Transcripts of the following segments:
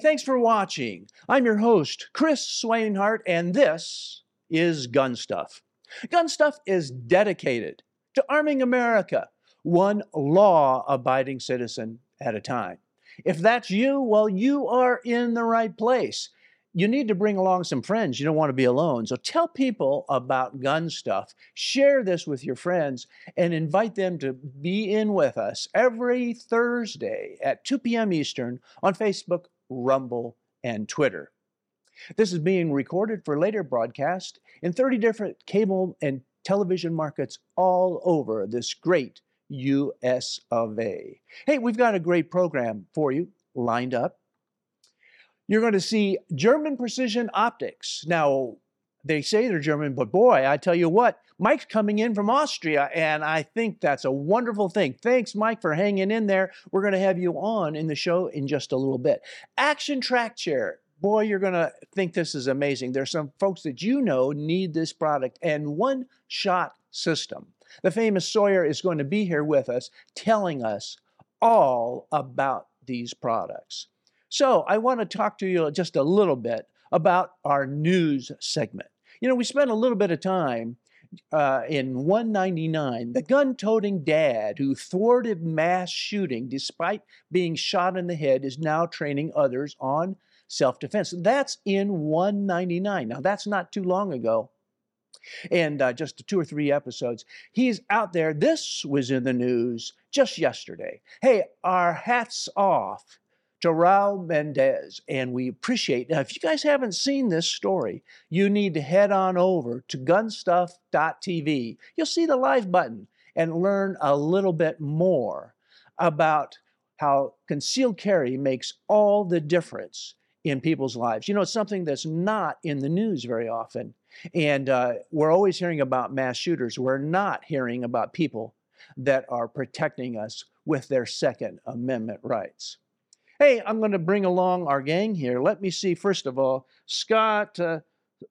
Thanks for watching. I'm your host, Chris Swainhart, and this is Gun Stuff. Gun Stuff is dedicated to arming America, one law abiding citizen at a time. If that's you, well, you are in the right place you need to bring along some friends. You don't want to be alone. So tell people about gun stuff. Share this with your friends and invite them to be in with us every Thursday at 2 p.m. Eastern on Facebook, Rumble, and Twitter. This is being recorded for later broadcast in 30 different cable and television markets all over this great US of A. Hey, we've got a great program for you lined up you're going to see German precision optics. Now, they say they're German, but boy, I tell you what, Mike's coming in from Austria, and I think that's a wonderful thing. Thanks, Mike, for hanging in there. We're going to have you on in the show in just a little bit. Action Track Chair. Boy, you're going to think this is amazing. There's some folks that you know need this product, and one shot system. The famous Sawyer is going to be here with us telling us all about these products. So I want to talk to you just a little bit about our news segment. You know, we spent a little bit of time uh, in 199, the gun toting dad who thwarted mass shooting despite being shot in the head is now training others on self defense. That's in 199. Now, that's not too long ago. And uh, just two or three episodes. He's out there. This was in the news just yesterday. Hey, our hats off to Raul Mendez, and we appreciate. Now, if you guys haven't seen this story, you need to head on over to gunstuff.tv. You'll see the live button and learn a little bit more about how concealed carry makes all the difference in people's lives. You know, it's something that's not in the news very often. And uh, we're always hearing about mass shooters. We're not hearing about people that are protecting us with their Second Amendment rights. Hey, I'm going to bring along our gang here. Let me see, first of all, Scott. Uh,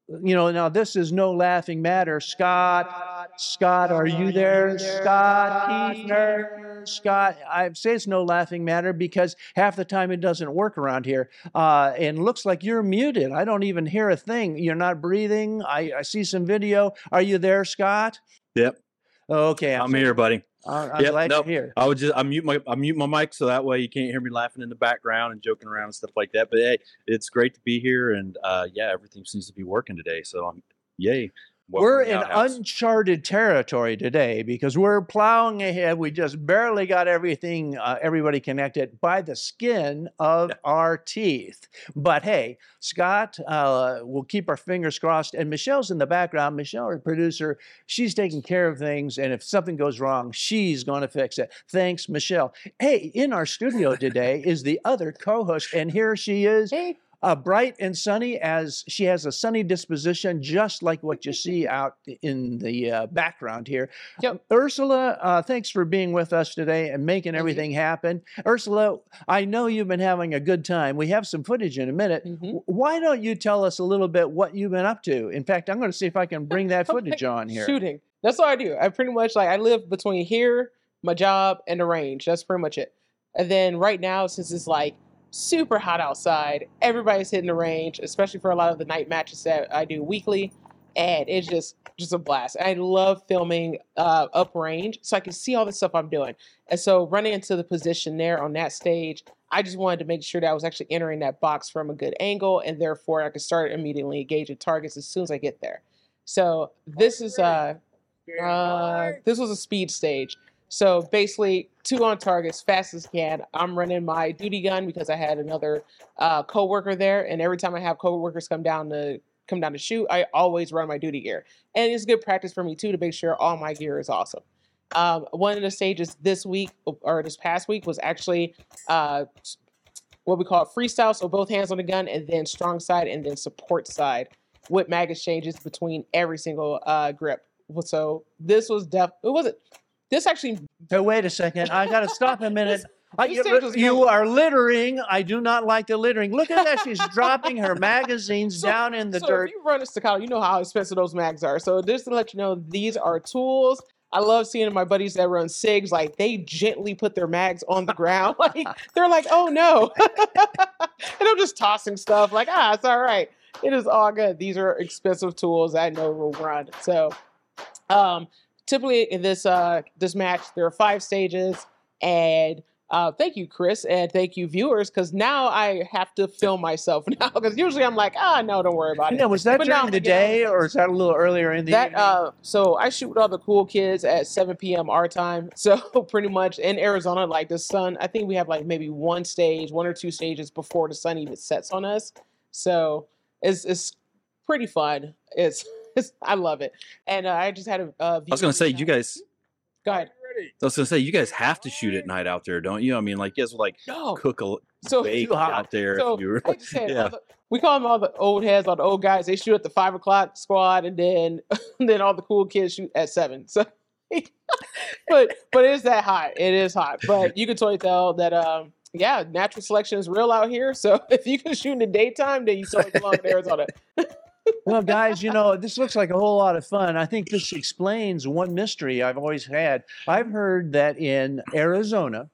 you know, now this is no laughing matter. Scott, Scott, are you there? Scott, Keithner, Scott. I say it's no laughing matter because half the time it doesn't work around here. Uh, and looks like you're muted. I don't even hear a thing. You're not breathing. I, I see some video. Are you there, Scott? Yep. Okay, I'm, I'm here, buddy. I'm yep, glad nope. you're here. I would just I mute my I mute my mic so that way you can't hear me laughing in the background and joking around and stuff like that. But hey, it's great to be here and uh, yeah, everything seems to be working today. So I'm yay. Welcome we're in uncharted territory today because we're plowing ahead. We just barely got everything, uh, everybody connected by the skin of yeah. our teeth. But hey, Scott, uh, we'll keep our fingers crossed. And Michelle's in the background. Michelle, our producer, she's taking care of things. And if something goes wrong, she's going to fix it. Thanks, Michelle. Hey, in our studio today is the other co host, and here she is. Hey uh, bright and sunny as she has a sunny disposition, just like what you see out in the uh, background here. Yep. Ursula, uh, thanks for being with us today and making Thank everything you. happen. Ursula, I know you've been having a good time. We have some footage in a minute. Mm-hmm. Why don't you tell us a little bit what you've been up to? In fact, I'm going to see if I can bring that footage on here. Shooting. That's what I do. I pretty much like I live between here, my job, and the range. That's pretty much it. And then right now, since it's like super hot outside. Everybody's hitting the range, especially for a lot of the night matches that I do weekly. And it's just just a blast. I love filming uh, up range so I can see all the stuff I'm doing. And so running into the position there on that stage, I just wanted to make sure that I was actually entering that box from a good angle, and therefore I could start immediately engaging targets as soon as I get there. So this is uh, uh this was a speed stage. So basically, two on target as fast as can. I'm running my duty gun because I had another uh, coworker there, and every time I have coworkers come down to come down to shoot, I always run my duty gear, and it's good practice for me too to make sure all my gear is awesome. Um, one of the stages this week or this past week was actually uh, what we call freestyle, so both hands on the gun, and then strong side, and then support side with mag exchanges between every single uh, grip. So this was def. It wasn't this actually. So wait a second. I got to stop a minute. I, you, you are littering. I do not like the littering. Look at that. She's dropping her magazines so, down in the so dirt. If you run a staccato, you know how expensive those mags are. So just to let you know, these are tools. I love seeing my buddies that run SIGs, like they gently put their mags on the ground. Like they're like, oh no. and I'm just tossing stuff like, ah, it's all right. It is all good. These are expensive tools I know will run. So um typically in this uh this match there are five stages and uh, thank you, Chris, and thank you, viewers, because now I have to film myself now. Because usually I'm like, ah, no, don't worry about it. Yeah, was that But now during I'm the day or is that a little earlier in the that uh, so I shoot with all the cool kids at 7 p.m. our time. So pretty much in Arizona, like the sun, I think we have like maybe one stage, one or two stages before the sun even sets on us. So it's it's pretty fun. It's I love it, and uh, I just had a. Uh, I was gonna say, you guys. Go ahead. I was gonna say, you guys have to shoot at night out there, don't you? I mean, like, you guys will, like No. cook a So bake too hot. out there. So if you were, just said, yeah. the- we call them all the old heads, all the old guys. They shoot at the five o'clock squad, and then then all the cool kids shoot at seven. So, but but it is that hot. It is hot. But you can totally tell that um yeah, natural selection is real out here. So if you can shoot in the daytime, then you totally belong in Arizona. Well, guys, you know, this looks like a whole lot of fun. I think this explains one mystery I've always had. I've heard that in Arizona,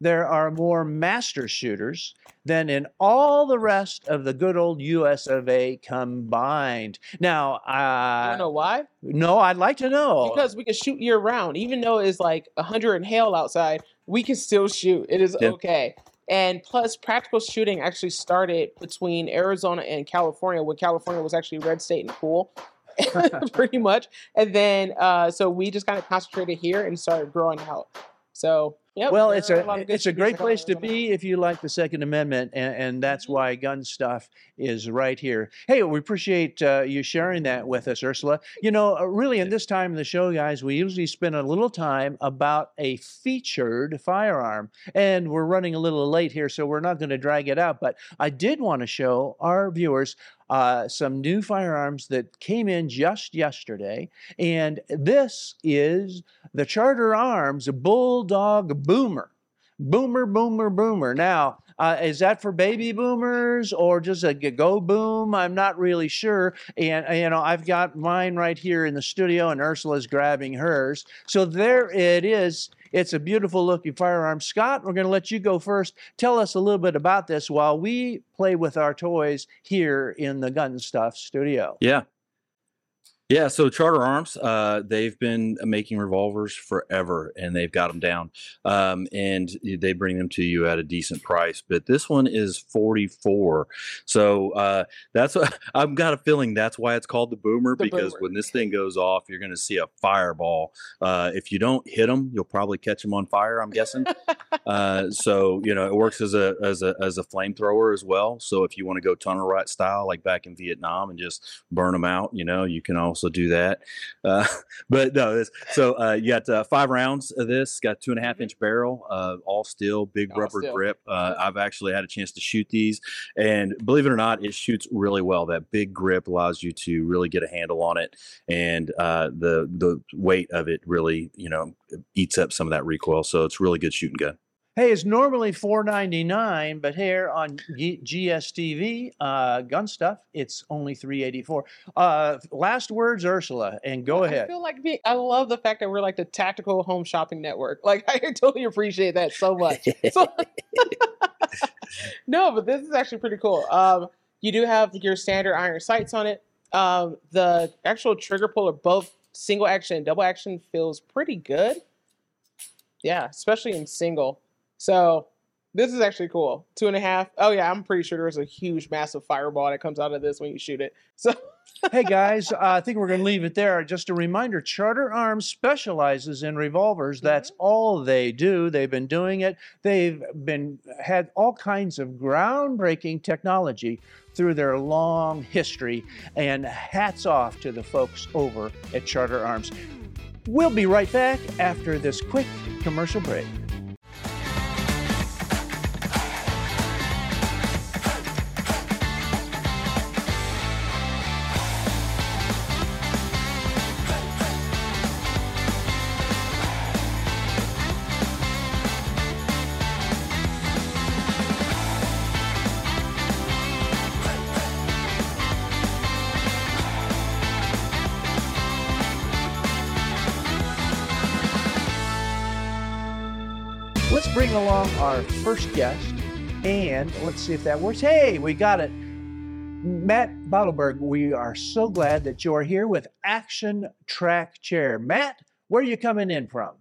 there are more master shooters than in all the rest of the good old US of A combined. Now, I uh, don't know why. no, I'd like to know. Because we can shoot year round, even though it's like hundred and hail outside, we can still shoot. It is Yeah. okay. And plus, practical shooting actually started between Arizona and California, when California was actually red state and cool, pretty much. And then, uh, so we just kind of concentrated here and started growing out. So, yeah. well, it's a it's a great place to be if you like the Second Amendment, and, and that's Mhm. why gun stuff is right here. Hey, we appreciate uh, you sharing that with us, Ursula. You know, uh, really, in this time of the show, guys, we usually spend a little time about a featured firearm, and we're running a little late here, so we're not going to drag it out. But I did want to show our viewers. Uh, some new firearms that came in just yesterday, and this is the Charter Arms Bulldog Boomer. Boomer, boomer, boomer. Now, uh, is that for baby boomers or just a go boom? I'm not really sure. And, uh, you know, I've got mine right here in the studio, and Ursula's grabbing hers. So there it is. It's a beautiful looking firearm. Scott, we're going to let you go first. Tell us a little bit about this while we play with our toys here in the Gun Stuff studio. Yeah. Yeah, so Charter Arms, uh, they've been making revolvers forever, and they've got them down, um, and they bring them to you at a decent price. But this one is forty four, so uh, that's what, I've got a feeling that's why it's called the Boomer The because Boomer. when this thing goes off, you're going to see a fireball. Uh, if you don't hit them, you'll probably catch them on fire. I'm guessing. uh, so you know it works as a as a as a flamethrower as well. So if you want to go tunnel rat style, like back in Vietnam, and just burn them out, you know, you can also do that. Uh, but no, this, so uh, you got uh, five rounds of this. Got two and a half Mhm. inch barrel, uh, all steel, big All rubber steel. grip. Uh, I've actually had a chance to shoot these, and believe it or not, it shoots really well. That big grip allows you to really get a handle on it, and uh, the the weight of it really, you know, eats up some of that recoil. So it's really good shooting gun. Hey, it's normally four ninety nine, but here on G- GSTV uh, gun stuff, it's only three eighty four. Uh, last words, Ursula, and go I ahead. feel like being, I love the fact that we're like the tactical home shopping network. Like I totally appreciate that so much. So, no, but this is actually pretty cool. Um, you do have your standard iron sights on it. Um, the actual trigger puller, both single action and double action, feels pretty good. Yeah, especially in single. So this is actually cool. Two and a half. Oh yeah, I'm pretty sure there's a huge, massive fireball that comes out of this when you shoot it. So hey guys, uh, I think we're going to leave it there. Just a reminder: Charter Arms specializes in revolvers. That's all they do. They've been doing it. They've been had all kinds of groundbreaking technology through their long history. And hats off to the folks over at Charter Arms. We'll be right back after this quick commercial break. First guest. And let's see if that works. Hey, we got it. Matt Bottelberghe, we are so glad that you're here with Action Track Chair. Matt, where are you coming in from?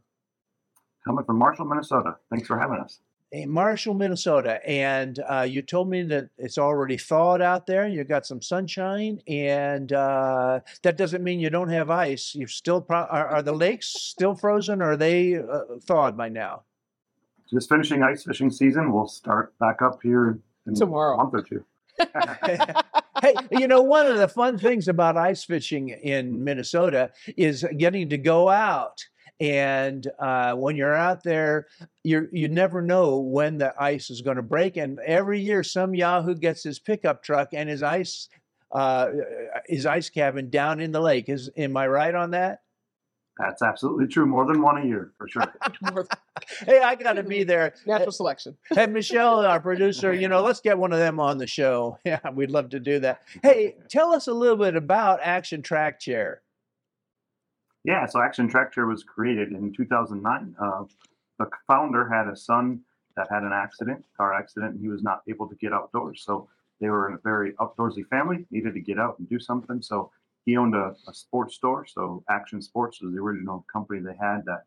Coming from Marshall, Minnesota. Thanks for having us. In Marshall, Minnesota. And uh, you told me that it's already thawed out there. You got some sunshine, and uh, that doesn't mean you don't have ice. You're still pro- are, are the lakes still frozen, or are they uh, thawed by now? Just finishing ice fishing season. We'll start back up here in Tomorrow. a month or two. hey, you know, one of the fun things about ice fishing in Minnesota is getting to go out. And uh, when you're out there, you you never know when the ice is going to break. And every year, some Yahoo gets his pickup truck and his ice uh, his ice cabin down in the lake. Is am I right on that? That's absolutely true. More than one a year, for sure. Hey, I got to be there. Natural selection. Hey, Michelle, our producer, you know, let's get one of them on the show. Yeah, we'd love to do that. Hey, tell us a little bit about Action Track Chair. yeah, so Action Track Chair was created in 2009. Uh, the founder had a son that had an accident, car accident, and he was not able to get outdoors. So they were in a very outdoorsy family, needed to get out and do something. So he owned a, a sports store. So Action Sports was the original company they had that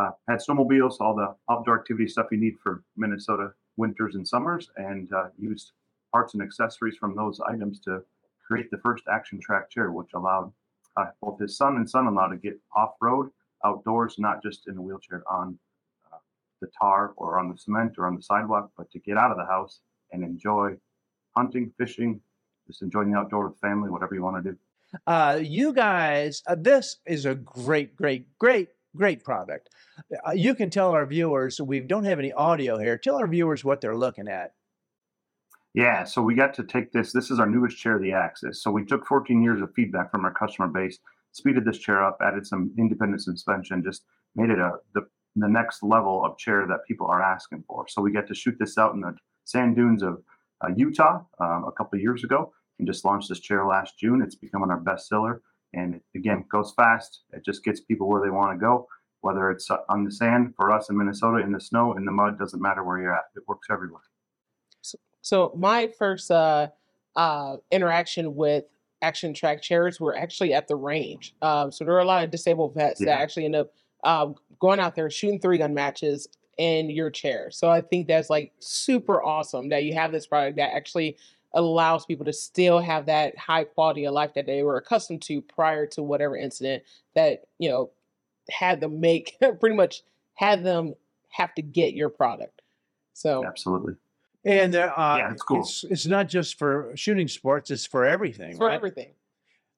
uh, had snowmobiles, all the outdoor activity stuff you need for Minnesota winters and summers, and uh, used parts and accessories from those items to create the first action track chair, which allowed uh, both his son and son-in-law to get off-road outdoors, not just in a wheelchair on uh, the tar or on the cement or on the sidewalk, but to get out of the house and enjoy hunting, fishing, just enjoying the outdoor with family, whatever you want to do. Uh, you guys, uh, this is a great, great, great, great product. Uh, you can tell our viewers, we don't have any audio here, tell our viewers what they're looking at. Yeah, so we got to take this. This is our newest chair, the Axis. So we took 14 years of feedback from our customer base, speeded this chair up, added some independent suspension, just made it a the, the next level of chair that people are asking for. So we got to shoot this out in the sand dunes of uh, Utah um, a couple years ago, and just launched this chair last June. It's becoming our bestseller, and it, again goes fast. It just gets people where they want to go. Whether it's on the sand for us in Minnesota, in the snow, in the mud, doesn't matter where you're at. It works everywhere. So my first uh, uh, interaction with action track chairs were actually at the range. Um, so there were a lot of disabled vets Yeah. that actually end up um, going out there shooting three gun matches in your chair. So I think that's like super awesome that you have this product that actually allows people to still have that high quality of life that they were accustomed to prior to whatever incident that you know had them make pretty much had them have to get your product. So Absolutely. And uh, Yeah, it's cool. It's, it's not just for shooting sports; it's for everything. it's for right? everything.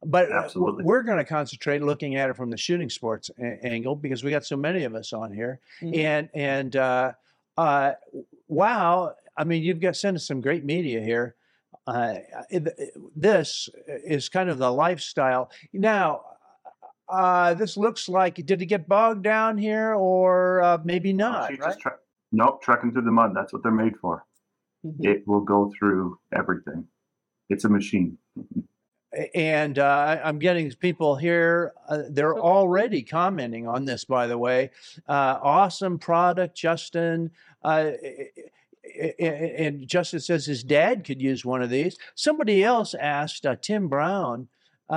But uh, Absolutely. we're going to concentrate looking at it from the shooting sports a- angle because we got so many of us on here. Mhm. And and uh, uh, wow, I mean, you've got sent us some great media here. Uh, it- this is kind of the lifestyle. Now, uh, this looks like did it get bogged down here or uh, maybe Uh, not? she's Right? tre- nope, trekking through the mud. That's what they're made for. Mhm. It will go through everything. It's a machine. and uh, I- I'm getting people here. Uh, they're already commenting on this, by the way. Uh, awesome product, Justin. Uh, a- a- and Justin says his dad could use one of these. Somebody else asked uh, Tim Brown. Uh,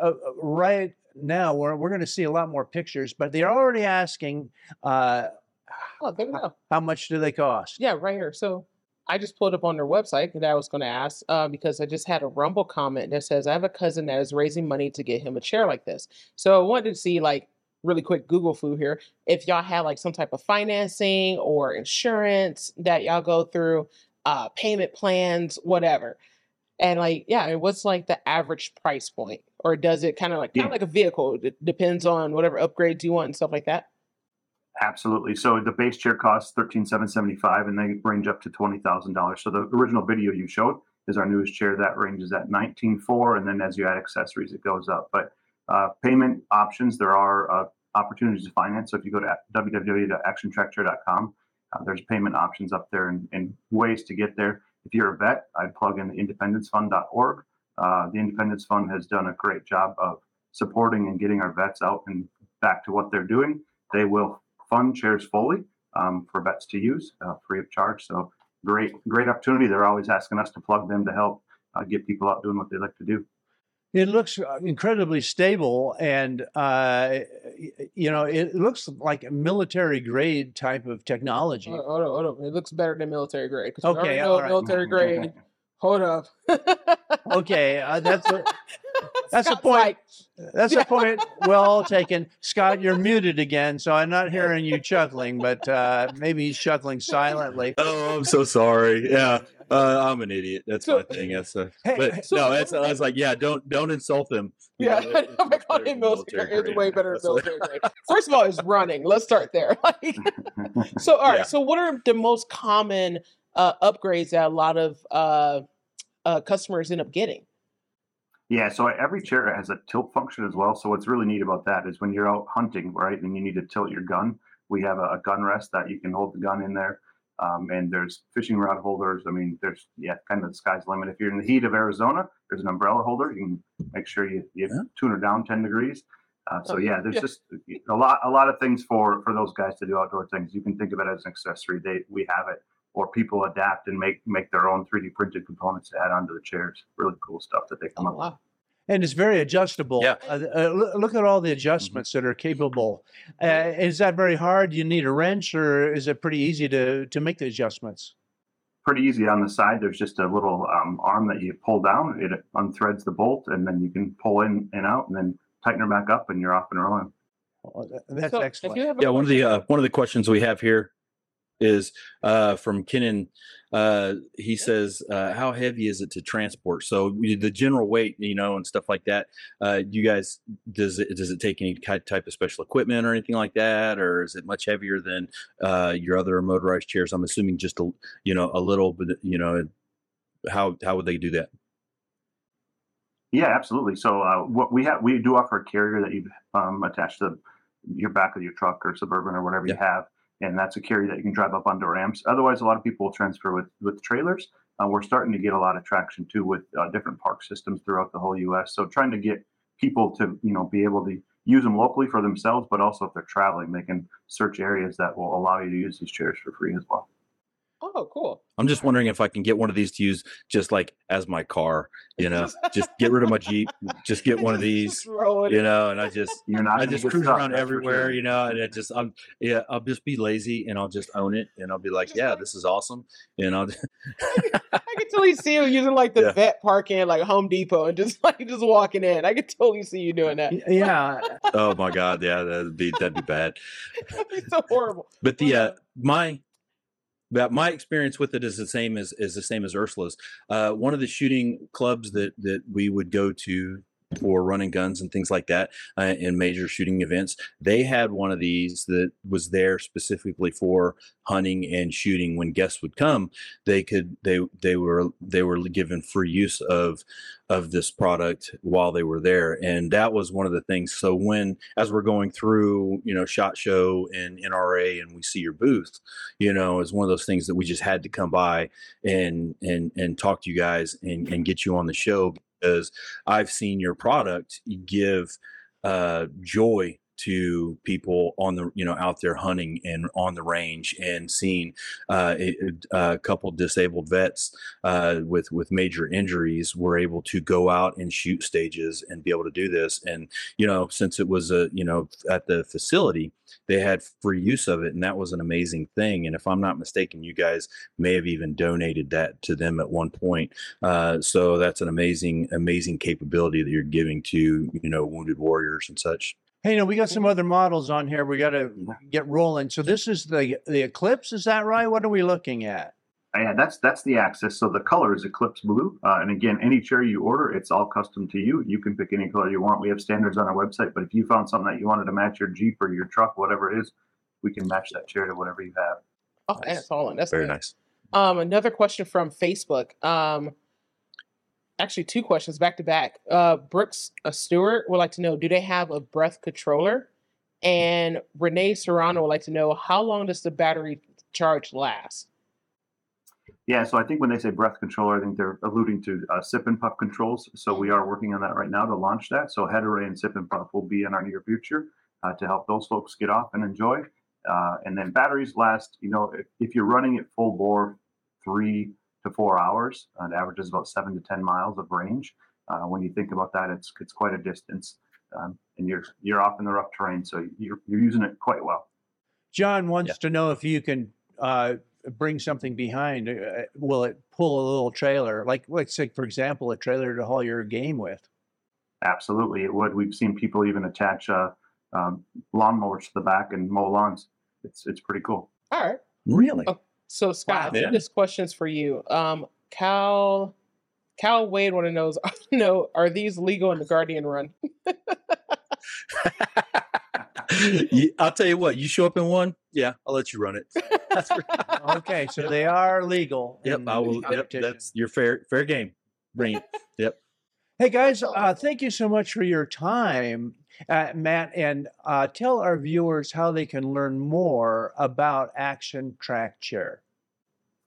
uh, right now, we're we're going to see a lot more pictures, but they're already asking uh, Oh, there we go. how much do they cost? Yeah, right here. So I just pulled up on their website that I was going to ask uh, because I just had a Rumble comment that says I have a cousin that is raising money to get him a chair like this. So I wanted to see like really quick Google foo here if y'all had like some type of financing or insurance that y'all go through, uh, payment plans, whatever. And like, yeah, what's like the average price point, or does it kind of like kind Yeah. of like a vehicle? It depends on whatever upgrades you want and stuff like that. Absolutely. So the base chair costs thirteen seven seventy five, and they range up to twenty thousand dollars. So the original video you showed is our newest chair that ranges at nineteen four, and then as you add accessories, it goes up. But uh, payment options, there are uh, opportunities to finance. So if you go to www.actiontrackchair.com, uh, there's payment options up there and, and ways to get there. If you're a vet, I'd plug in the independencefund.org. Uh, the Independence Fund has done a great job of supporting and getting our vets out and back to what they're doing. They will fund chairs fully. um, for vets to use uh, free of charge. So great, great opportunity. They're always asking us to plug them to help uh, get people out doing what they like to do. It looks uh, incredibly stable, and uh, you know, it looks like a military grade type of technology. Hold on, hold on, hold on. It looks better than military grade. 'cause we Okay, all right. military grade. Hold up. Okay, uh, that's a, that's a point. like, That's a point well taken. Scott, you're muted again, so I'm not hearing you chuckling, but uh, maybe he's chuckling silently. Oh, I'm so sorry. Yeah, uh, I'm an idiot. That's So- my thing. That's uh, Hey, but so- no, that's, I was like, yeah, don't don't insult them. You Yeah, know, it- I'm much him than military. It's grade. way better than military grade. First of all, it's running. Let's start there. Like, so, all right. Yeah. So, what are the most common uh, upgrades that a lot of uh, uh, customers end up getting? Yeah, so every chair has a tilt function as well. So what's really neat about that is when you're out hunting, right, and you need to tilt your gun, we have a, a gun rest that you can hold the gun in there. Um, and there's fishing rod holders. I mean, there's yeah, kind of the sky's the limit. If you're in the heat of Arizona, there's an umbrella holder. You can make sure you, you Yeah. tune it down 10 degrees. Uh, so Oh, yeah, there's yeah. just a lot a lot of things for for those guys to do outdoor things. You can think of it as an accessory. They we have it, or people adapt and make make their own 3D printed components to add onto the chairs. Really cool stuff that they come Oh, up with. wow. And it's very adjustable. Yeah. Uh, uh, look, look at all the adjustments that are capable. Uh, is that very hard? Do you need a wrench, or is it pretty easy to to make the adjustments? pretty easy on the side. There's just a little um, arm that you pull down. It unthreads the bolt, and then you can pull in and out, and then tighten her back up, and you're off and rolling. Oh, that- That's So, excellent. you have Yeah, one of the uh, one of the questions we have here is uh, from Kenan. Uh, he says, uh, "How heavy is it to transport?" So the general weight, you know, and stuff like that. Uh, you guys, does it does it take any type of special equipment or anything like that, or is it much heavier than uh, your other motorized chairs? I'm assuming just a you know a little, but you know, how how would they do that? Yeah, absolutely. So uh, what we have, we do offer a carrier that you um, attach to your back of your truck or suburban or whatever you have, and that's a carry that you can drive up onto ramps. Otherwise, a lot of people will transfer with with trailers. Uh, we're starting to get a lot of traction too with uh, different park systems throughout the whole U.S. So trying to get people to you know be able to use them locally for themselves, but also if they're traveling, they can search areas that will allow you to use these chairs for free as well. Oh, cool. I'm just wondering if I can get one of these to use just like as my car, you know, just get rid of my Jeep, just get one of these, Just roll it. you know, and I just You're not. I just cruise around everywhere, sure. you know, and it just I'm yeah, I'll just be lazy and I'll just own it and I'll be like, Just yeah, like- this is awesome, and I'll I can totally see you using like the Yeah. vet parking like Home Depot and just like just walking in. I could totally see you doing that. Yeah, oh my god, yeah, that'd be that'd be bad. That'd be so horrible. But the uh, my that my experience with it is the same as is the same as Ursula's. Uh, one of the shooting clubs that that we would go to for running guns and things like that uh, in major shooting events, they had one of these that was there specifically for hunting and shooting. When guests would come, they could they they were they were given free use of of this product while they were there, and that was one of the things. So when as we're going through, you know, shot show and NRA, and we see your booth, you know, is one of those things that we just had to come by and and and talk to you guys and and get you on the show because I've seen your product give uh, joy to people on the you know out there hunting and on the range and seeing uh, a, a couple disabled vets uh, with with major injuries were able to go out and shoot stages and be able to do this. And you know since it was a you know at the facility they had free use of it and that was an amazing thing. And if i'm not mistaken you guys may have even donated that to them at one point. Uh, so that's an amazing amazing capability that you're giving to you know wounded warriors and such Hey, no, we got some other models on here. We got to get rolling. So this is the the Eclipse. Is that right? What are we looking at? Uh, Yeah, that's that's the Axis. So the color is Eclipse Blue, uh, and again, any chair you order, it's all custom to you. You can pick any color you want. We have standards on our website, but if you found something that you wanted to match your Jeep or your truck, whatever it is, we can match that chair to whatever you have. Oh, Nice. that's all. That's very nice. nice Um, another question from Facebook. Um, actually, two questions back to back. Uh, Brooks uh, Stewart would like to know: Do they have a breath controller? And Renee Serrano would like to know: How long does the battery charge last? Yeah, so I think when they say breath controller, I think they're alluding to uh, sip and puff controls. So we are working on that right now to launch that. So head array and sip and puff will be in our near future uh, to help those folks get off and enjoy. Uh, and then batteries last, you know, if, if you're running at full bore, three to four hours. Uh, it averages about seven to ten miles of range. Uh, when you think about that, it's it's quite a distance, um, and you're you're off in the rough terrain, so you're you're using it quite well. John wants Yeah. to know if you can uh, bring something behind. Uh, will it pull a little trailer, like let's say, for example, a trailer to haul your game with? Absolutely, it would. We've seen people even attach uh, um, lawnmowers to the back and mow lawns. It's it's pretty cool. All right. Really? Oh, So Scott, I Wow. think Yeah. this question's for you. Um, Cal, Cal Wade want to knows know are these legal in the Guardian run? I'll tell you what. You show up in one, yeah, I'll let you run it. That's right. okay, so they are legal. Yep, I will. Yep, that's your fair fair game. Bring it. Yep. Hey guys, uh, thank you so much for your time, uh, Matt, and uh, tell our viewers how they can learn more about Action Track Chair.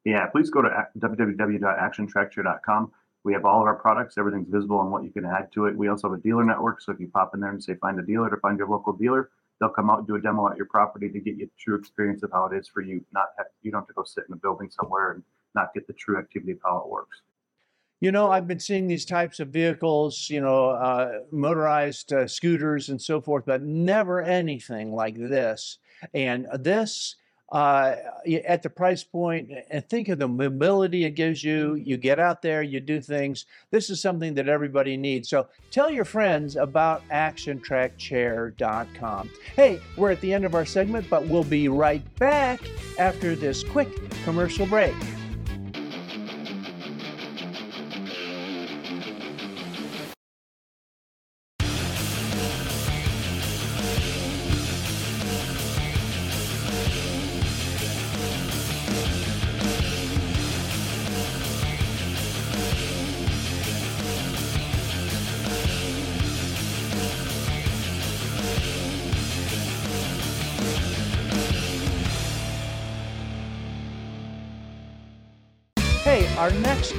Yeah, please go to ac- www.actiontrackchair.com. We have all of our products. Everything's visible on what you can add to it. We also have a dealer network. So if you pop in there and say find a dealer to find your local dealer, they'll come out and do a demo at your property to get you a true experience of how it is for you. Not have, you don't have to go sit in a building somewhere and not get the true activity of how it works. You know, I've been seeing these types of vehicles, you know, uh, motorized uh, scooters and so forth, but never anything like this. And this, uh, at the price point, and think of the mobility it gives you. You get out there, you do things. This is something that everybody needs. So tell your friends about ActionTrackChair.com. Hey, we're at the end of our segment, but we'll be right back after this quick commercial break.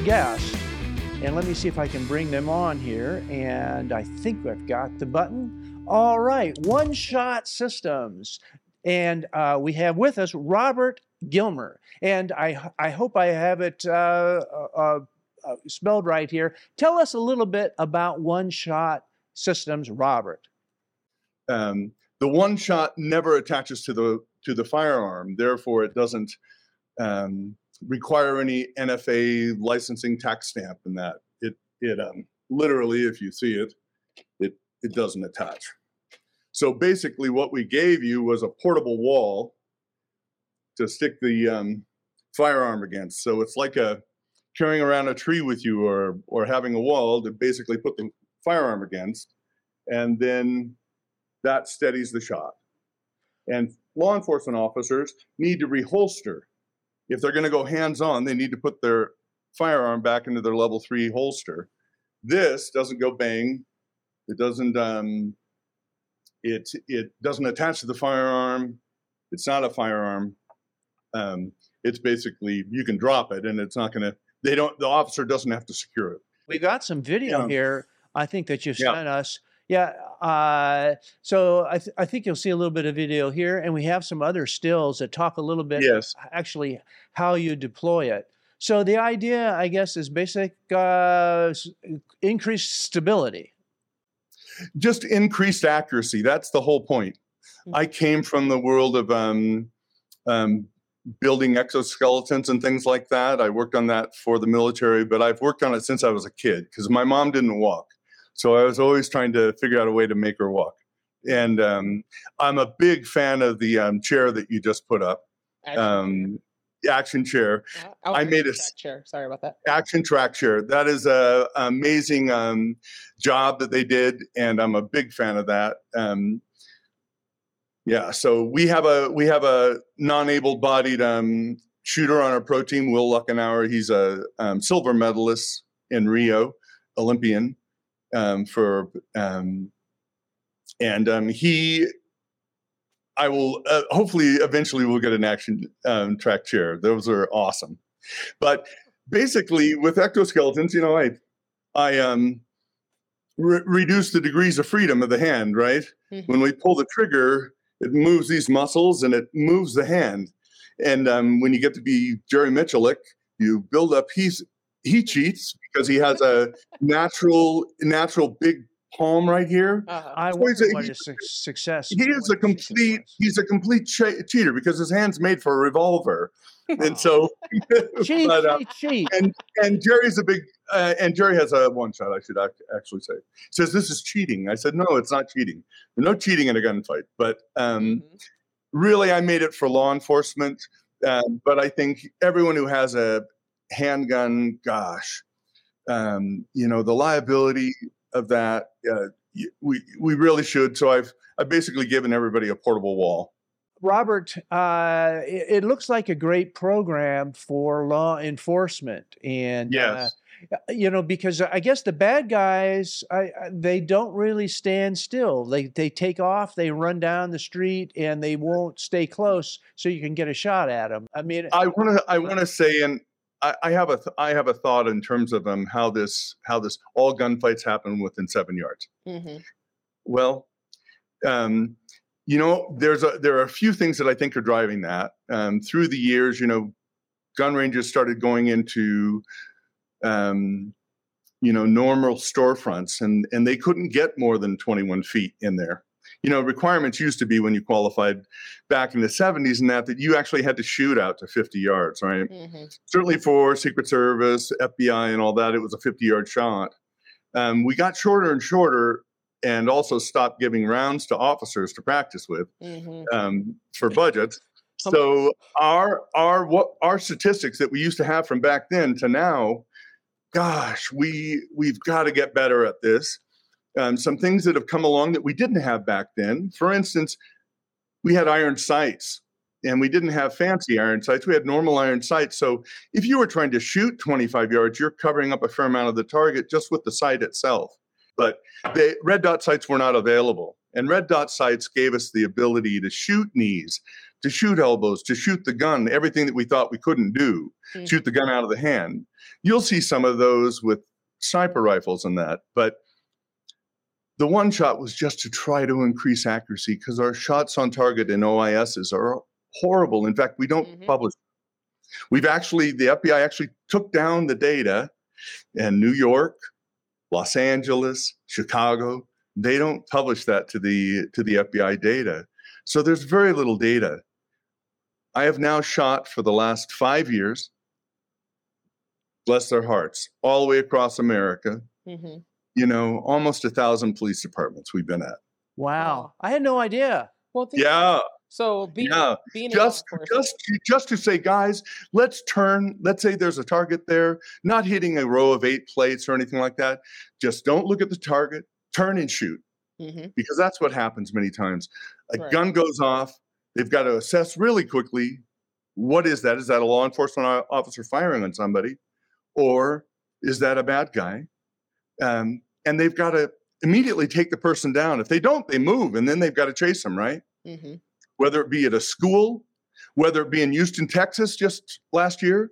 Guest, and let me see if I can bring them on here. And I think I've got the button. All right, One Shot Systems. And uh, we have with us Robert Gilmer. And I, I hope I have it uh, uh, uh, spelled right here. Tell us a little bit about One Shot Systems, Robert. um, the one shot never attaches to the to the firearm therefore it doesn't um, require any nfa licensing tax stamp in that it it um, literally if you see it it it doesn't attach so basically what we gave you was a portable wall to stick the um, firearm against so it's like a carrying around a tree with you or or having a wall to basically put the firearm against and then that steadies the shot. And law enforcement officers need to reholster. If they're going to go hands on, they need to put their firearm back into their level three holster. This doesn't go bang. It doesn't. Um, it it doesn't attach to the firearm. It's not a firearm. Um, it's basically you can drop it, and it's not going to. They don't. The officer doesn't have to secure it. We got some video Yeah. here. I think that you Yeah. sent us. Yeah. Uh, so I, th- I think you'll see a little bit of video here, and we have some other stills that talk a little bit Yes. actually how you deploy it. So the idea, I guess, is basic uh, increased stability. just increased accuracy. That's the whole point. Mhm. I came from the world of um, um, building exoskeletons and things like that. I worked on that for the military, but I've worked on it since I was a kid because my mom didn't walk. So I was always trying to figure out a way to make her walk. And um, I'm a big fan of the um, chair that you just put up, Action um, action chair. Uh, oh, I made a chair. Sorry about that. Action Track Chair. That is a amazing um, job that they did, and I'm a big fan of that. Um, yeah, so we have a we have a non-able-bodied um, shooter on our pro team, Will Luckenauer. He's a um, silver medalist in Rio, Olympian um, for, um, and um, he. I will uh, hopefully eventually we'll get an action um, track chair. Those are awesome, but basically with exoskeletons, you know, I I um re- reduce the degrees of freedom of the hand, right? Mhm. When we pull the trigger, it moves these muscles and it moves the hand. And um, when you get to be Jerry Miculek, you build up. He's he cheats because he has a natural natural big palm right here. Uh-huh. I So wonder a- what he- his suc- success. He is a what his success complete he's a complete che- cheater because his hand's made for a revolver, and so cheat, but, uh, cheat, cheat. and and Jerry's a big uh, and Jerry has a one shot. I should act, actually say says this is cheating. I said no, it's not cheating. There's no cheating in a gunfight. But um, Mhm. really, I made it for law enforcement. Um, but I think everyone who has a handgun, gosh, um, you know, the liability of that, uh, we we really should. So I've I've basically given everybody a portable wall. Robert, uh, it, it looks like a great program for law enforcement, and uh, you know because I guess the bad guys, I, I, they don't really stand still. They they take off, they run down the street, and they won't stay close, so you can get a shot at them. I mean, I want to I want to say, and I, I have a th- I have a thought in terms of um how this how this all gunfights happen within seven yards. Mhm. Well, um, you know, there's a there are a few things that I think are driving that. Um, through the years, you know, gun ranges started going into, um, you know, normal storefronts, and and they couldn't get more than 21 feet in there. You know, requirements used to be when you qualified back in the 70s and that that you actually had to shoot out to 50 yards, right? Mhm. certainly for Secret Service, FBI, and all that, it was a 50 yard shot. Um, we got shorter and shorter and also stopped giving rounds to officers to practice with Mhm. um, for budgets. So our our what our statistics that we used to have from back then to now, gosh, we we've got to get better at this. Um, some things that have come along that we didn't have back then. For instance, we had iron sights, and we didn't have fancy iron sights. We had normal iron sights. So if you were trying to shoot 25 yards, you're covering up a fair amount of the target just with the sight itself. But the red dot sights were not available. And red dot sights gave us the ability to shoot knees, to shoot elbows, to shoot the gun, everything that we thought we couldn't do, Mhm. shoot the gun out of the hand. You'll see some of those with sniper rifles and that. But the one shot was just to try to increase accuracy because our shots on target in OISs are horrible. In fact, we don't Mhm. publish. We've actually, the FBI actually took down the data in New York, Los Angeles, Chicago. They don't publish that to the to the FBI data. So there's very little data. I have now shot for the last five years, bless their hearts, all the way across America. Mhm. You know, almost a thousand police departments we've been at. wow, I had no idea. Well, think Yeah, So being, yeah. being in Just, just, to- just to say, guys, let's turn. Let's say there's a target there, not hitting a row of eight plates or anything like that. Just don't look at the target. Turn and shoot. Mhm. because that's what happens many times. A Right. gun goes off, they've got to assess really quickly what is that? Is that a law enforcement officer firing on somebody, or is that a bad guy? Um, and they've got to immediately take the person down. If they don't, they move, and then they've got to chase them, right? Mhm. Whether it be at a school, whether it be in Houston, Texas, just last year,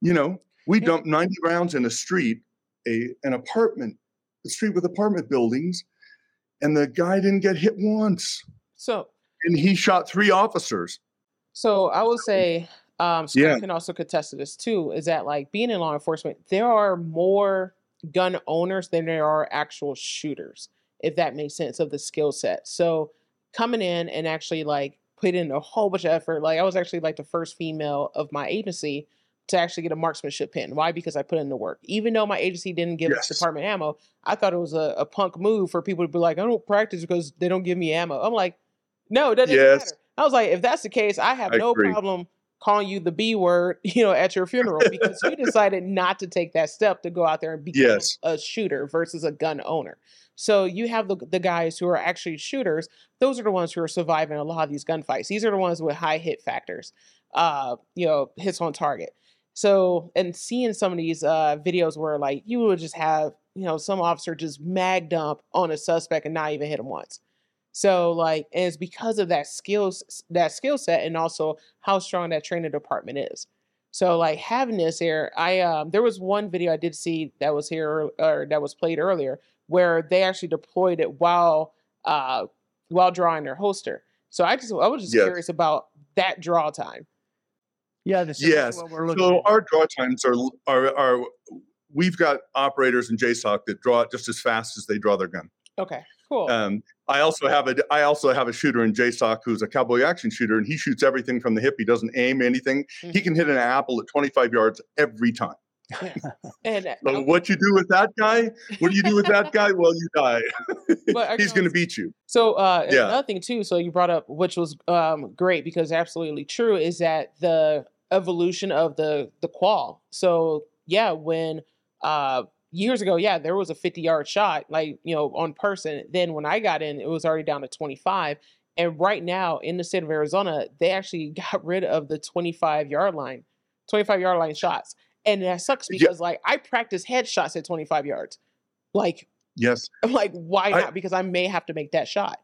you know, we Yeah. dumped 90 rounds in a street, a an apartment, a street with apartment buildings, and the guy didn't get hit once. So And he shot three officers. So I would say, um, Scott Yeah. can also contest to this too, is that like being in law enforcement, there are more gun owners than there are actual shooters, if that makes sense of the skill set. So coming in and actually like put in a whole bunch of effort, like I was actually like the first female of my agency to actually get a marksmanship pin. Why? Because I put in the work. Even though my agency didn't give us department ammo, I thought it was a, a punk move for people to be like, I don't practice because they don't give me ammo. I'm like, no, it doesn't Yes. matter. I was like, if that's the case, I have I no agree. problem calling you the B word, you know, at your funeral because you decided not to take that step to go out there and become Yes. a shooter versus a gun owner. So you have the, the guys who are actually shooters. Those are the ones who are surviving a lot of these gunfights. These are the ones with high hit factors, uh, you know, hits on target. So, and seeing some of these uh, videos where like you would just have, you know, some officer just mag dump on a suspect and not even hit him once. So like, and it's because of that skills, that skill set, and also how strong that training department is. So like having this here, I um, there was one video I did see that was here or that was played earlier where they actually deployed it while uh, while drawing their holster. So I just I was just Yes. curious about that draw time. Yeah, this Yes. is what we're looking So at. our draw times are are are we've got operators in JSOC that draw it just as fast as they draw their gun. Okay, cool. Um, I also have a I also have a shooter in JSOC who's a cowboy action shooter, and he shoots everything from the hip. He doesn't aim anything. He Mhm. can hit an apple at 25 yards every time. and uh, So okay, what you do with that guy? What do you do with that guy? Well, you die. But He's going to beat you. So uh, Yeah. another thing too, so you brought up, which was um, great because absolutely true, is that the evolution of the the qual. So yeah, when uh, years ago, yeah, there was a 50 yard shot, like you know, on person. Then when I got in, it was already down to 25. And right now in the state of Arizona, they actually got rid of the 25 yard line, 25 yard line shots, and that sucks Yeah. because like I practice headshots at 25 yards, like. Yes. Like, why I- not? Because I may have to make that shot.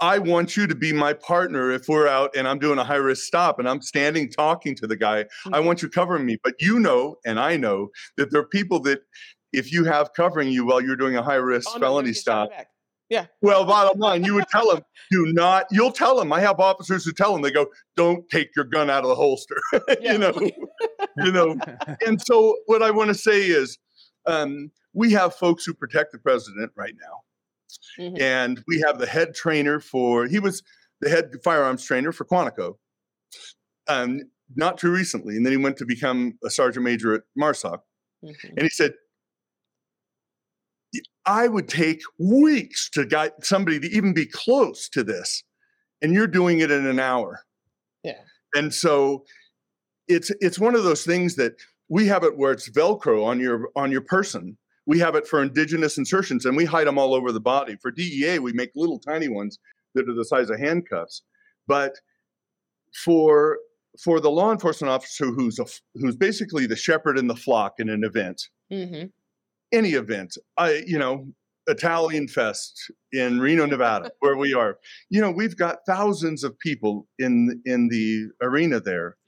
I want you to be my partner if we're out and I'm doing a high risk stop and I'm standing talking to the guy. I Mhm. want you covering me. But you know, and I know that there are people that if you have covering you while you're doing a high risk Oh, no, felony shot stop, back. well, bottom line, you would tell them, do not, you'll tell them. I have officers who tell them, they go, don't take your gun out of the holster. You know, you know. And so what I want to say is um, we have folks who protect the president right now. Mhm. And we have the head trainer for, he was the head firearms trainer for Quantico. Um, not too recently. And then he went to become a sergeant major at MARSOC. Mhm. And he said, I would take weeks to get somebody to even be close to this. And you're doing it in an hour. Yeah. And so it's it's one of those things that we have it where it's Velcro on your on your person. We have it for indigenous insertions and we hide them all over the body. For DEA, we make little tiny ones that are the size of handcuffs. But for for the law enforcement officer who's a, who's basically the shepherd in the flock in an event, Mhm. any event, I you know, Italian Fest in Reno, Nevada, where we are. You know, we've got thousands of people in in the arena there.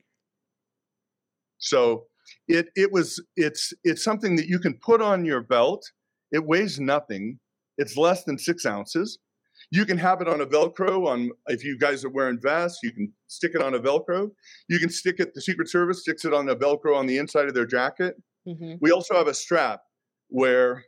So it it was it's it's something that you can put on your belt. It weighs nothing. It's less than six ounces. You can have it on a Velcro. On if you guys are wearing vests, you can stick it on a Velcro. You can stick it. The Secret Service sticks it on a Velcro on the inside of their jacket. Mhm. We also have a strap where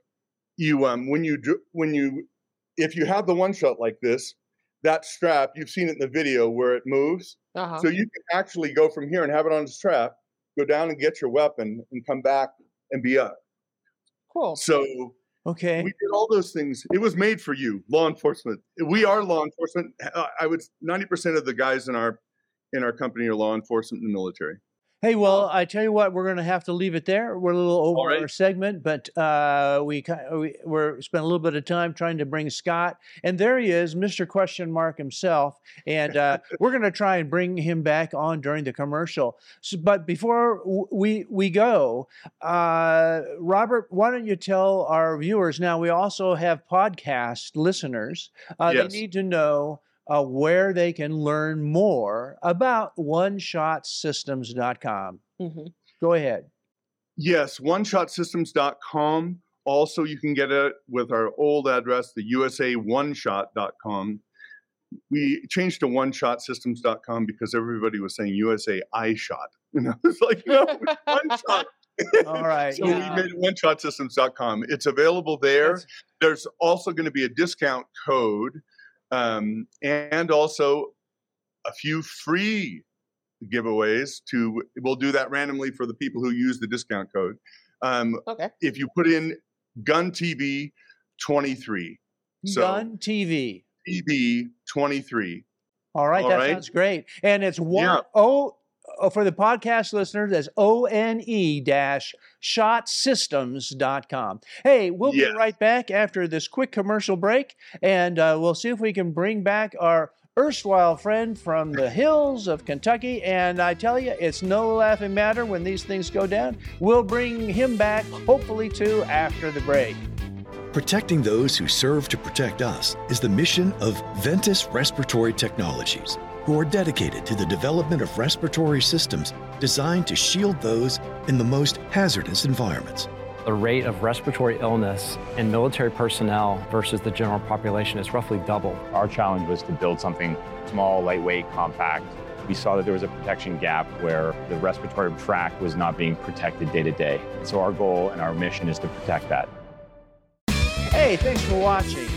you um when you do when you if you have the one shot like this, that strap you've seen it in the video where it moves. Uh-huh. So you can actually go from here and have it on the strap, go down and get your weapon, and come back and be up. cool. So okay. we did all those things. It was made for you, law enforcement. We are law enforcement. I would ninety percent of the guys in our in our company are law enforcement and military. Hey, well, I tell you what, we're going to have to leave it there. We're a little over right. our segment, but uh, we we we're spent a little bit of time trying to bring Scott, and there he is, Mr. Question Mark himself, and uh, we're going to try and bring him back on during the commercial. So, but before we we go, uh, Robert, why don't you tell our viewers now? We also have podcast listeners. Uh, Yes. They need to know uh, where they can learn more about OneShotSystems.com. Mhm. Go ahead. Yes, OneShotSystems.com. Also, you can get it with our old address, the USA1shot.com. We changed to OneShotSystems.com because everybody was saying USA iShot. You know, it's like no, one shot. All right. So Yeah. we made it OneShotSystems.com. It's available there. That's- There's also going to be a discount code, um, and also a few free giveaways. To we'll do that randomly for the people who use the discount code. Um, okay. if you put in Gun TV 23, so Gun TV. TV 23. All right, All that right. sounds great. And it's one Yeah. oh oh, for the podcast listeners, that's O N E dash shotsystems.com. Hey, we'll Yes. be right back after this quick commercial break, and uh, we'll see if we can bring back our erstwhile friend from the hills of Kentucky. And I tell you, it's no laughing matter when these things go down. We'll bring him back, hopefully, too, after the break. Protecting those who serve to protect us is the mission of Ventus Respiratory Technologies, who are dedicated to the development of respiratory systems designed to shield those in the most hazardous environments. the rate of respiratory illness in military personnel versus the general population is roughly double. Our challenge was to build something small, lightweight, compact. We saw that there was a protection gap where the respiratory tract was not being protected day to day. So our goal and our mission is to protect that. Hey, thanks for watching.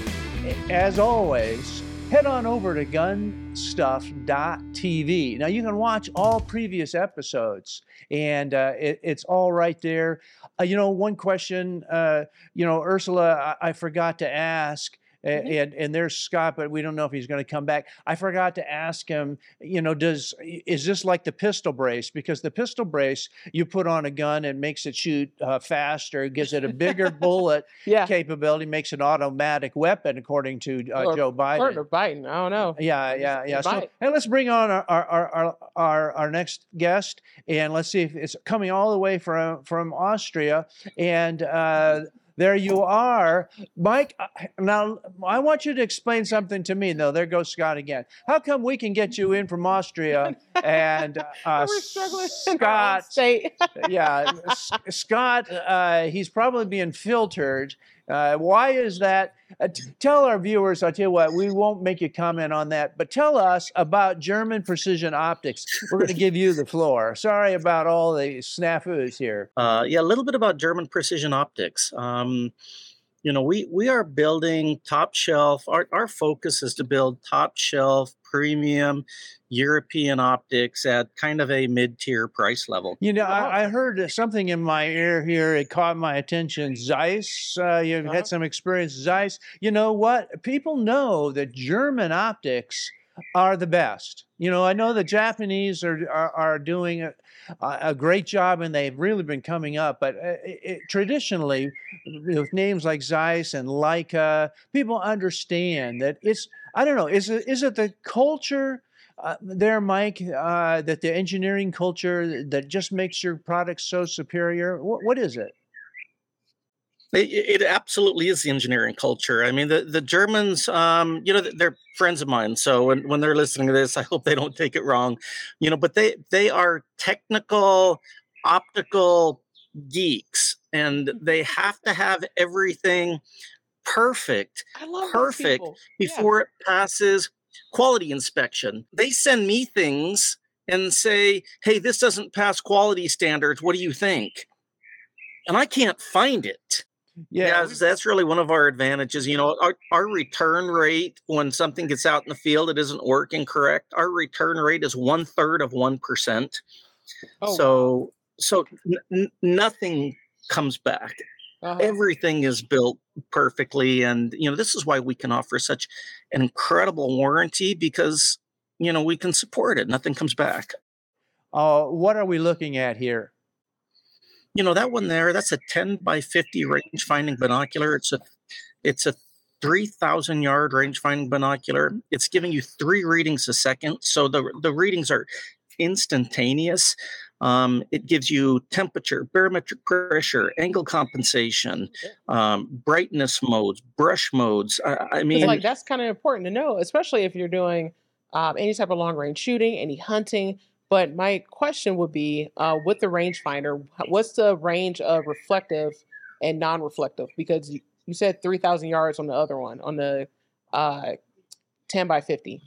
As always, head on over to gunstuff.tv. Now, you can watch all previous episodes, and uh, it, it's all right there. Uh, you know, one question, uh, you know, Ursula, I, I forgot to ask. Mhm. And and there's Scott, but we don't know if he's going to come back. I forgot to ask him. You know, does is this like the pistol brace? Because the pistol brace you put on a gun and makes it shoot uh, faster, gives it a bigger bullet Yeah. capability, makes an automatic weapon, according to uh, Or- Joe Biden. Or Biden. I don't know. Yeah, yeah, yeah. So, Biden. hey, let's bring on our our, our our our our next guest, and let's see if it's coming all the way from from Austria. And uh, there you are, Mike. uh, Now I want you to explain something to me. though. there goes Scott again. How come we can get you in from Austria and uh, We're struggling in our own Scott? yeah, S- Scott, uh, he's probably being filtered. Uh, why is that? Uh, t- tell our viewers, I'll tell you what, we won't make you comment on that, but tell us about German precision optics. We're going to give you the floor. Sorry about all the snafus here. Uh, yeah, a little bit about German precision optics. Um, you know, we we are building top shelf. Our our focus is to build top shelf premium European optics at kind of a mid tier price level. You know, I, I heard something in my ear here. It caught my attention. Zeiss, uh, you've Uh-huh. had some experience. Zeiss, you know what? People know that German optics are the best. You know, I know the Japanese are are, are doing a, a great job, and they've really been coming up. But uh, it, it, traditionally, with names like Zeiss and Leica, people understand that it's. I don't know. Is it is it the culture? uh, there, Mike, uh, that the engineering culture that just makes your product so superior? What, what is it? It, it absolutely is the engineering culture. I mean, the, the Germans, um, you know, they're friends of mine. So when, when they're listening to this, I hope they don't take it wrong, you know, but they, they are technical, optical geeks and they have to have everything perfect perfect people. Yeah. before it passes quality inspection. They send me things and say, hey, this doesn't pass quality standards. What do you think? And I can't find it. Yeah, that's- really one of our advantages. You know, our, our return rate when something gets out in the field, it isn't working correct. Our return rate is one third of 1%. Oh, so, so n- nothing comes back Uh-huh. everything is built perfectly and you know this is why we can offer such an incredible warranty because you know we can support it nothing comes back Uh, what are we looking at here? You know that one there that's a 10 by 50 range finding binocular. It's a it's a 3000 yard range finding binocular. It's giving you three readings a second. So the the readings are instantaneous. Um, it gives you temperature barometric pressure angle compensation um, brightness modes brush modes. I, I mean like that's kind of important to know, especially if you're doing um, any type of long range shooting, any hunting. But my question would be, uh, with the rangefinder, what's the range of reflective and non-reflective? Because you, you said three thousand yards on the other one, on the uh, ten by fifty.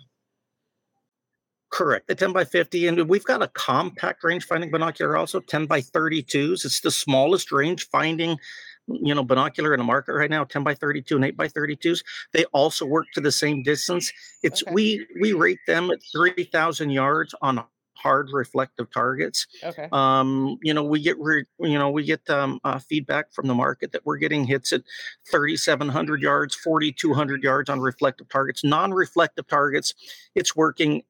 Correct. The 10 by 50. And we've got a compact range finding binocular also, 10 by 32s. It's the smallest range finding, you know, binocular in the market right now, 10 by 32 and 8 by 32s. They also work to the same distance. It's Okay. we we rate them at 3,000 yards on hard reflective targets. Okay. Um, you know, we get re, you know we get um, uh, feedback from the market that we're getting hits at 3,700 yards, 4,200 yards on reflective targets. Non-reflective targets, it's working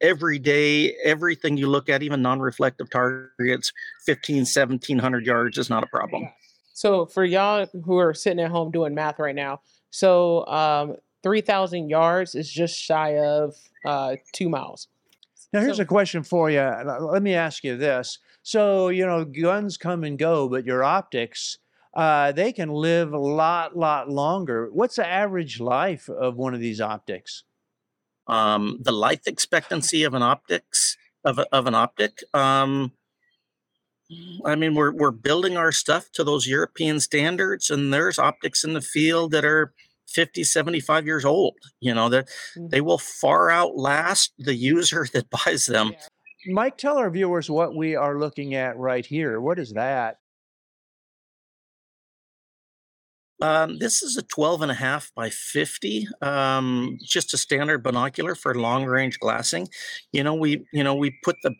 every day. Everything you look at, even non-reflective targets, 15, 1,700 yards is not a problem. So for y'all who are sitting at home doing math right now, so um, three thousand yards is just shy of uh, two miles. Now, here's So- a question for you. Let me ask you this. So, you know, guns come and go, but your optics, uh, they can live a lot, lot longer. What's the average life of one of these optics? um, the life expectancy of an optics of, a, of an optic um, I mean, we're we're building our stuff to those European standards, and there's optics in the field that are 50, 75 years old. You know, that Mhm. they will far outlast the user that buys them. Mike, tell our viewers what we are looking at right here. What is that? Um, this is a 12 and a half by 50, um, just a standard binocular for long range glassing. You know, we, you know, we put the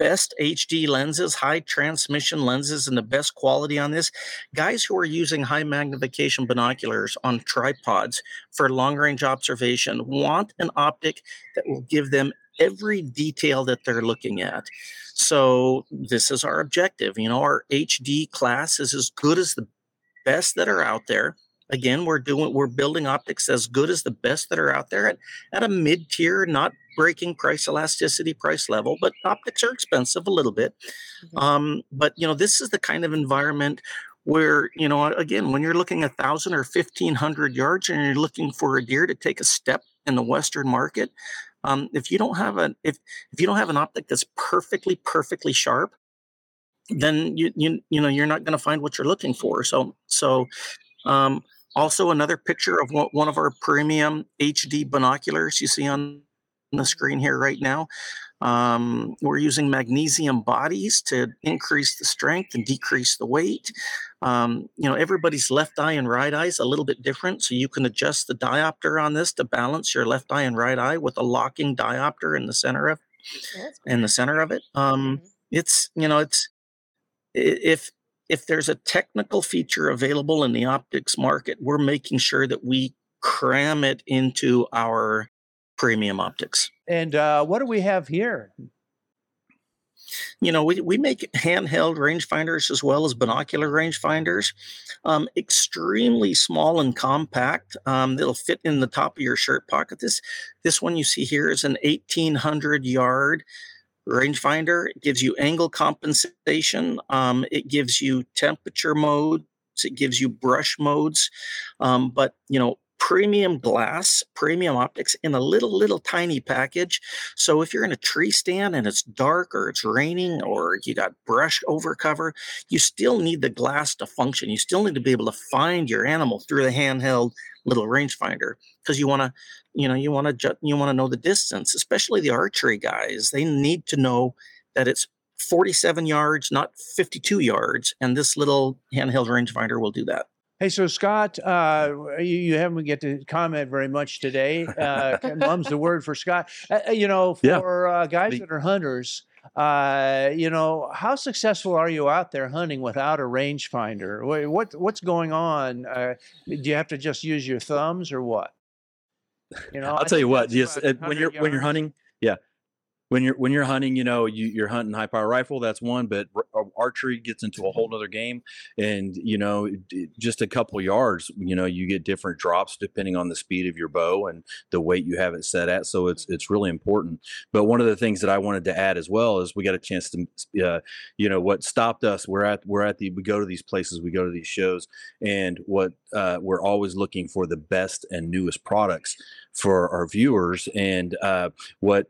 best HD lenses, high transmission lenses, and the best quality on this. Guys who are using high magnification binoculars on tripods for long range observation want an optic that will give them every detail that they're looking at. So, this is our objective. You know, our HD class is as good as the best that are out there. Again, we're doing we're building optics as good as the best that are out there at, at a mid-tier, not breaking price elasticity price level, but optics are expensive a little bit. Mhm. Um, but you know, this is the kind of environment where, you know, again, when you're looking a thousand or fifteen hundred yards and you're looking for a deer to take a step in the Western market, um, if you don't have a if if you don't have an optic that's perfectly, perfectly sharp, then you you you know you're not going to find what you're looking for. So so um, also another picture of one of our premium HD binoculars you see on the screen here right now. Um, we're using magnesium bodies to increase the strength and decrease the weight. Um, you know, everybody's left eye and right eye is a little bit different, so you can adjust the diopter on this to balance your left eye and right eye with a locking diopter in the center of Yeah, cool. in the center of it. Um, Mhm. it's you know it's if if there's a technical feature available in the optics market, we're making sure that we cram it into our premium optics. And uh, what do we have here? You know, we, we make handheld rangefinders as well as binocular rangefinders, um, extremely small and compact. Um, they'll fit in the top of your shirt pocket. This this one you see here is an 1800 yard rangefinder. It gives you angle compensation. Um, it gives you temperature modes. It gives you brush modes. Um, but you know, premium glass, premium optics in a little little tiny package. So if you're in a tree stand and it's dark or it's raining or you got brush over cover, you still need the glass to function. You still need to be able to find your animal through the handheld little rangefinder because you want to you know you want to ju- you want to know the distance especially the archery guys they need to know that it's 47 yards not 52 yards and this little handheld rangefinder will do that Hey, so Scott, uh, you, you haven't get to comment very much today. Uh, mum's the word for Scott. Uh, uh, you know, Yeah. for uh, guys The- that are hunters, uh, you know, how successful are you out there hunting without a rangefinder? What, what what's going on? Uh, do you have to just use your thumbs or what? You know, I'll tell you what. Just uh, when you're 100 when you're hunting, yeah. When you're when you're hunting, you know, you, you're hunting high power rifle. That's one, but r- uh, archery gets into a whole nother game, and you know, d- just a couple yards, you know, you get different drops depending on the speed of your bow and the weight you have it set at. So it's it's really important. But one of the things that I wanted to add as well is we got a chance to, uh, you know, what stopped us. We're at we're at the we go to these places, we go to these shows, and what uh, we're always looking for the best and newest products for our viewers. And uh, what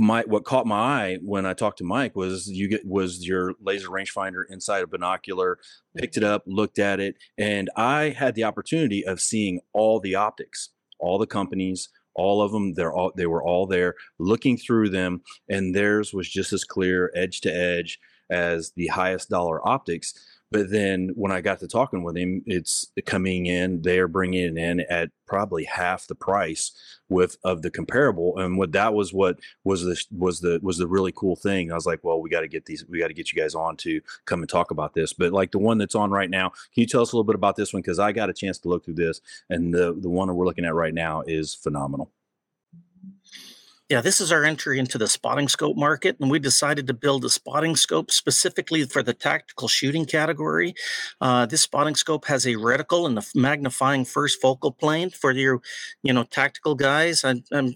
my what caught my eye when I talked to Mike was you get was your laser rangefinder inside a binocular, picked it up, looked at it, and I had the opportunity of seeing all the optics, all the companies, all of them. They're all they were all there, looking through them, and theirs was just as clear, edge to edge, as the highest dollar optics. But then when I got to talking with him, it's coming in. They are bringing it in at probably half the price with of the comparable. And what that was what was the was the was the really cool thing. I was like, well, we got to get these. We got to get you guys on to come and talk about this. But like the one that's on right now, can you tell us a little bit about this one? Because I got a chance to look through this, and the the one we're looking at right now is phenomenal. Yeah, this is our entry into the spotting scope market, and we decided to build a spotting scope specifically for the tactical shooting category. Uh, this spotting scope has a reticle and a magnifying first focal plane for your, you know, tactical guys. I, I'm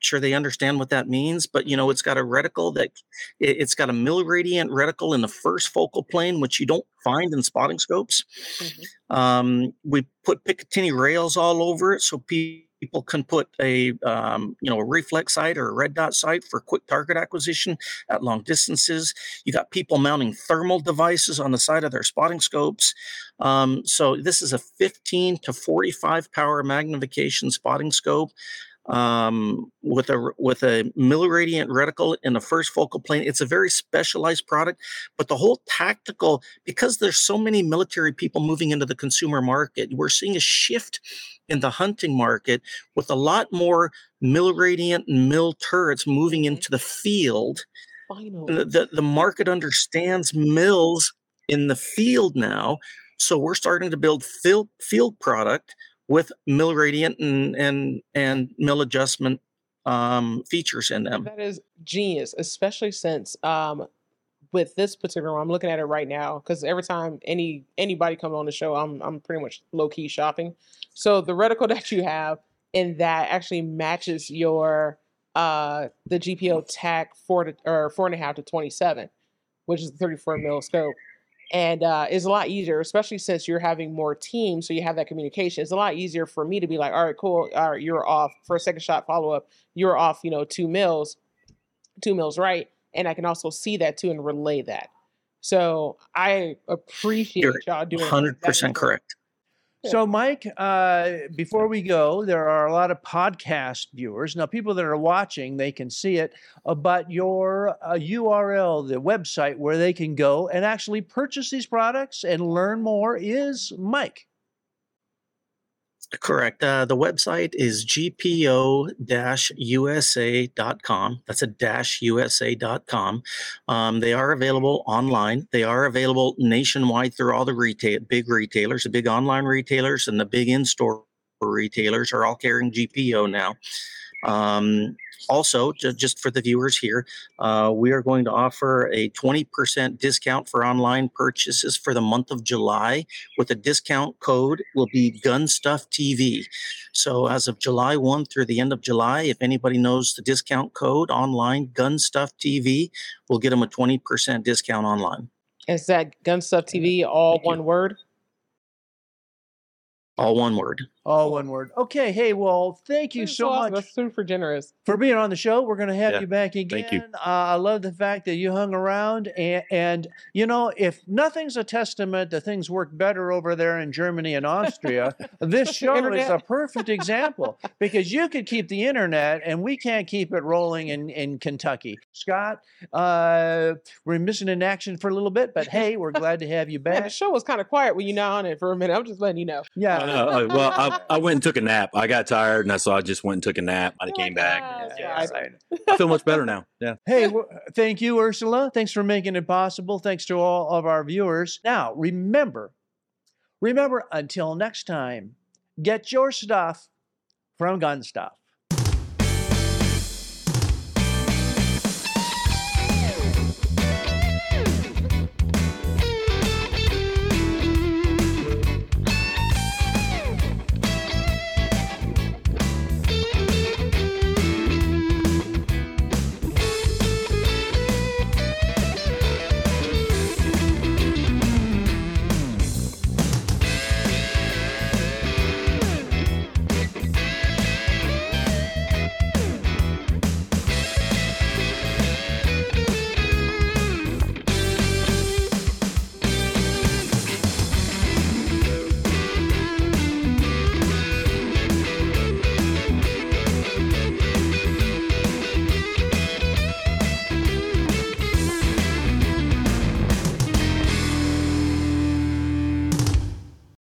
sure they understand what that means, but you know, it's got a reticle that it, it's got a milliradian reticle in the first focal plane, which you don't find in spotting scopes. Mhm. Um, we put Picatinny rails all over it so people People can put a um, you know a reflex sight or a red dot sight for quick target acquisition at long distances. You got people mounting thermal devices on the side of their spotting scopes. Um, so this is a 15 to 45 power magnification spotting scope um, with a with a milliradian reticle in the first focal plane. It's a very specialized product, but the whole tactical because there's so many military people moving into the consumer market, we're seeing a shift in the hunting market with a lot more milliradian and mil turrets moving into the field. The, the, the market understands mils in the field now. So we're starting to build field, field product with milliradian and and and mil adjustment um, features in them. That is genius, especially since um, with this particular one, I'm looking at it right now because every time any anybody comes on the show, I'm I'm pretty much low key shopping. So the reticle that you have in that actually matches your uh the GPO TAC four to or four and a half to twenty seven, which is the 34 mil scope and uh, it's a lot easier, especially since you're having more teams, so you have that communication. It's a lot easier for me to be like, all right, cool, all right, you're off for a second shot follow up. You're off, you know, two mils, two mils right, and I can also see that too and relay that. So I appreciate You're y'all doing hundred percent correct. So, Mike, uh, before we go, there are a lot of podcast viewers. Now, people that are watching, they can see it, uh, but your uh, URL, the website where they can go and actually purchase these products and learn more is Mike. Correct. Uh, the website is gpo-usa.com. That's a dash usa.com. Um, they are available online. They are available nationwide through all the retail, big retailers, the big online retailers, and the big in-store retailers are all carrying GPO now. Um, also, just for the viewers here, uh, we are going to offer a 20% discount for online purchases for the month of July with a discount code will be Gun Stuff TV. So as of July 1 through the end of July, if anybody knows the discount code online, Gun Stuff TV, we'll get them a 20% discount online. Is that Gun Stuff TV all Thank you. one word? All one word. All one word. Okay. Hey, well, thank you That's so awesome. much That's super generous. for being on the show. We're going to have Yeah, you back again. thank you. Uh, I love the fact that you hung around. And, and, you know, if nothing's a testament that things work better over there in Germany and Austria, this show is a perfect example because you could keep the internet and we can't keep it rolling in, in Kentucky. Scott, uh, we're missing in action for a little bit, but hey, we're glad to have you Man, the show was kind of quiet when you not on it for a minute. I'm just letting you know. Yeah. Uh, uh, well, I, I went and took a nap. I got tired, and I so I just went and took a nap. I You're came back. "Ah, it's Yeah, fine." I feel much better now. Yeah. Hey, w- thank you, Ursula. Thanks for making it possible. Thanks to all of our viewers. Now, remember, remember, until next time, get your stuff from Gun Stuff.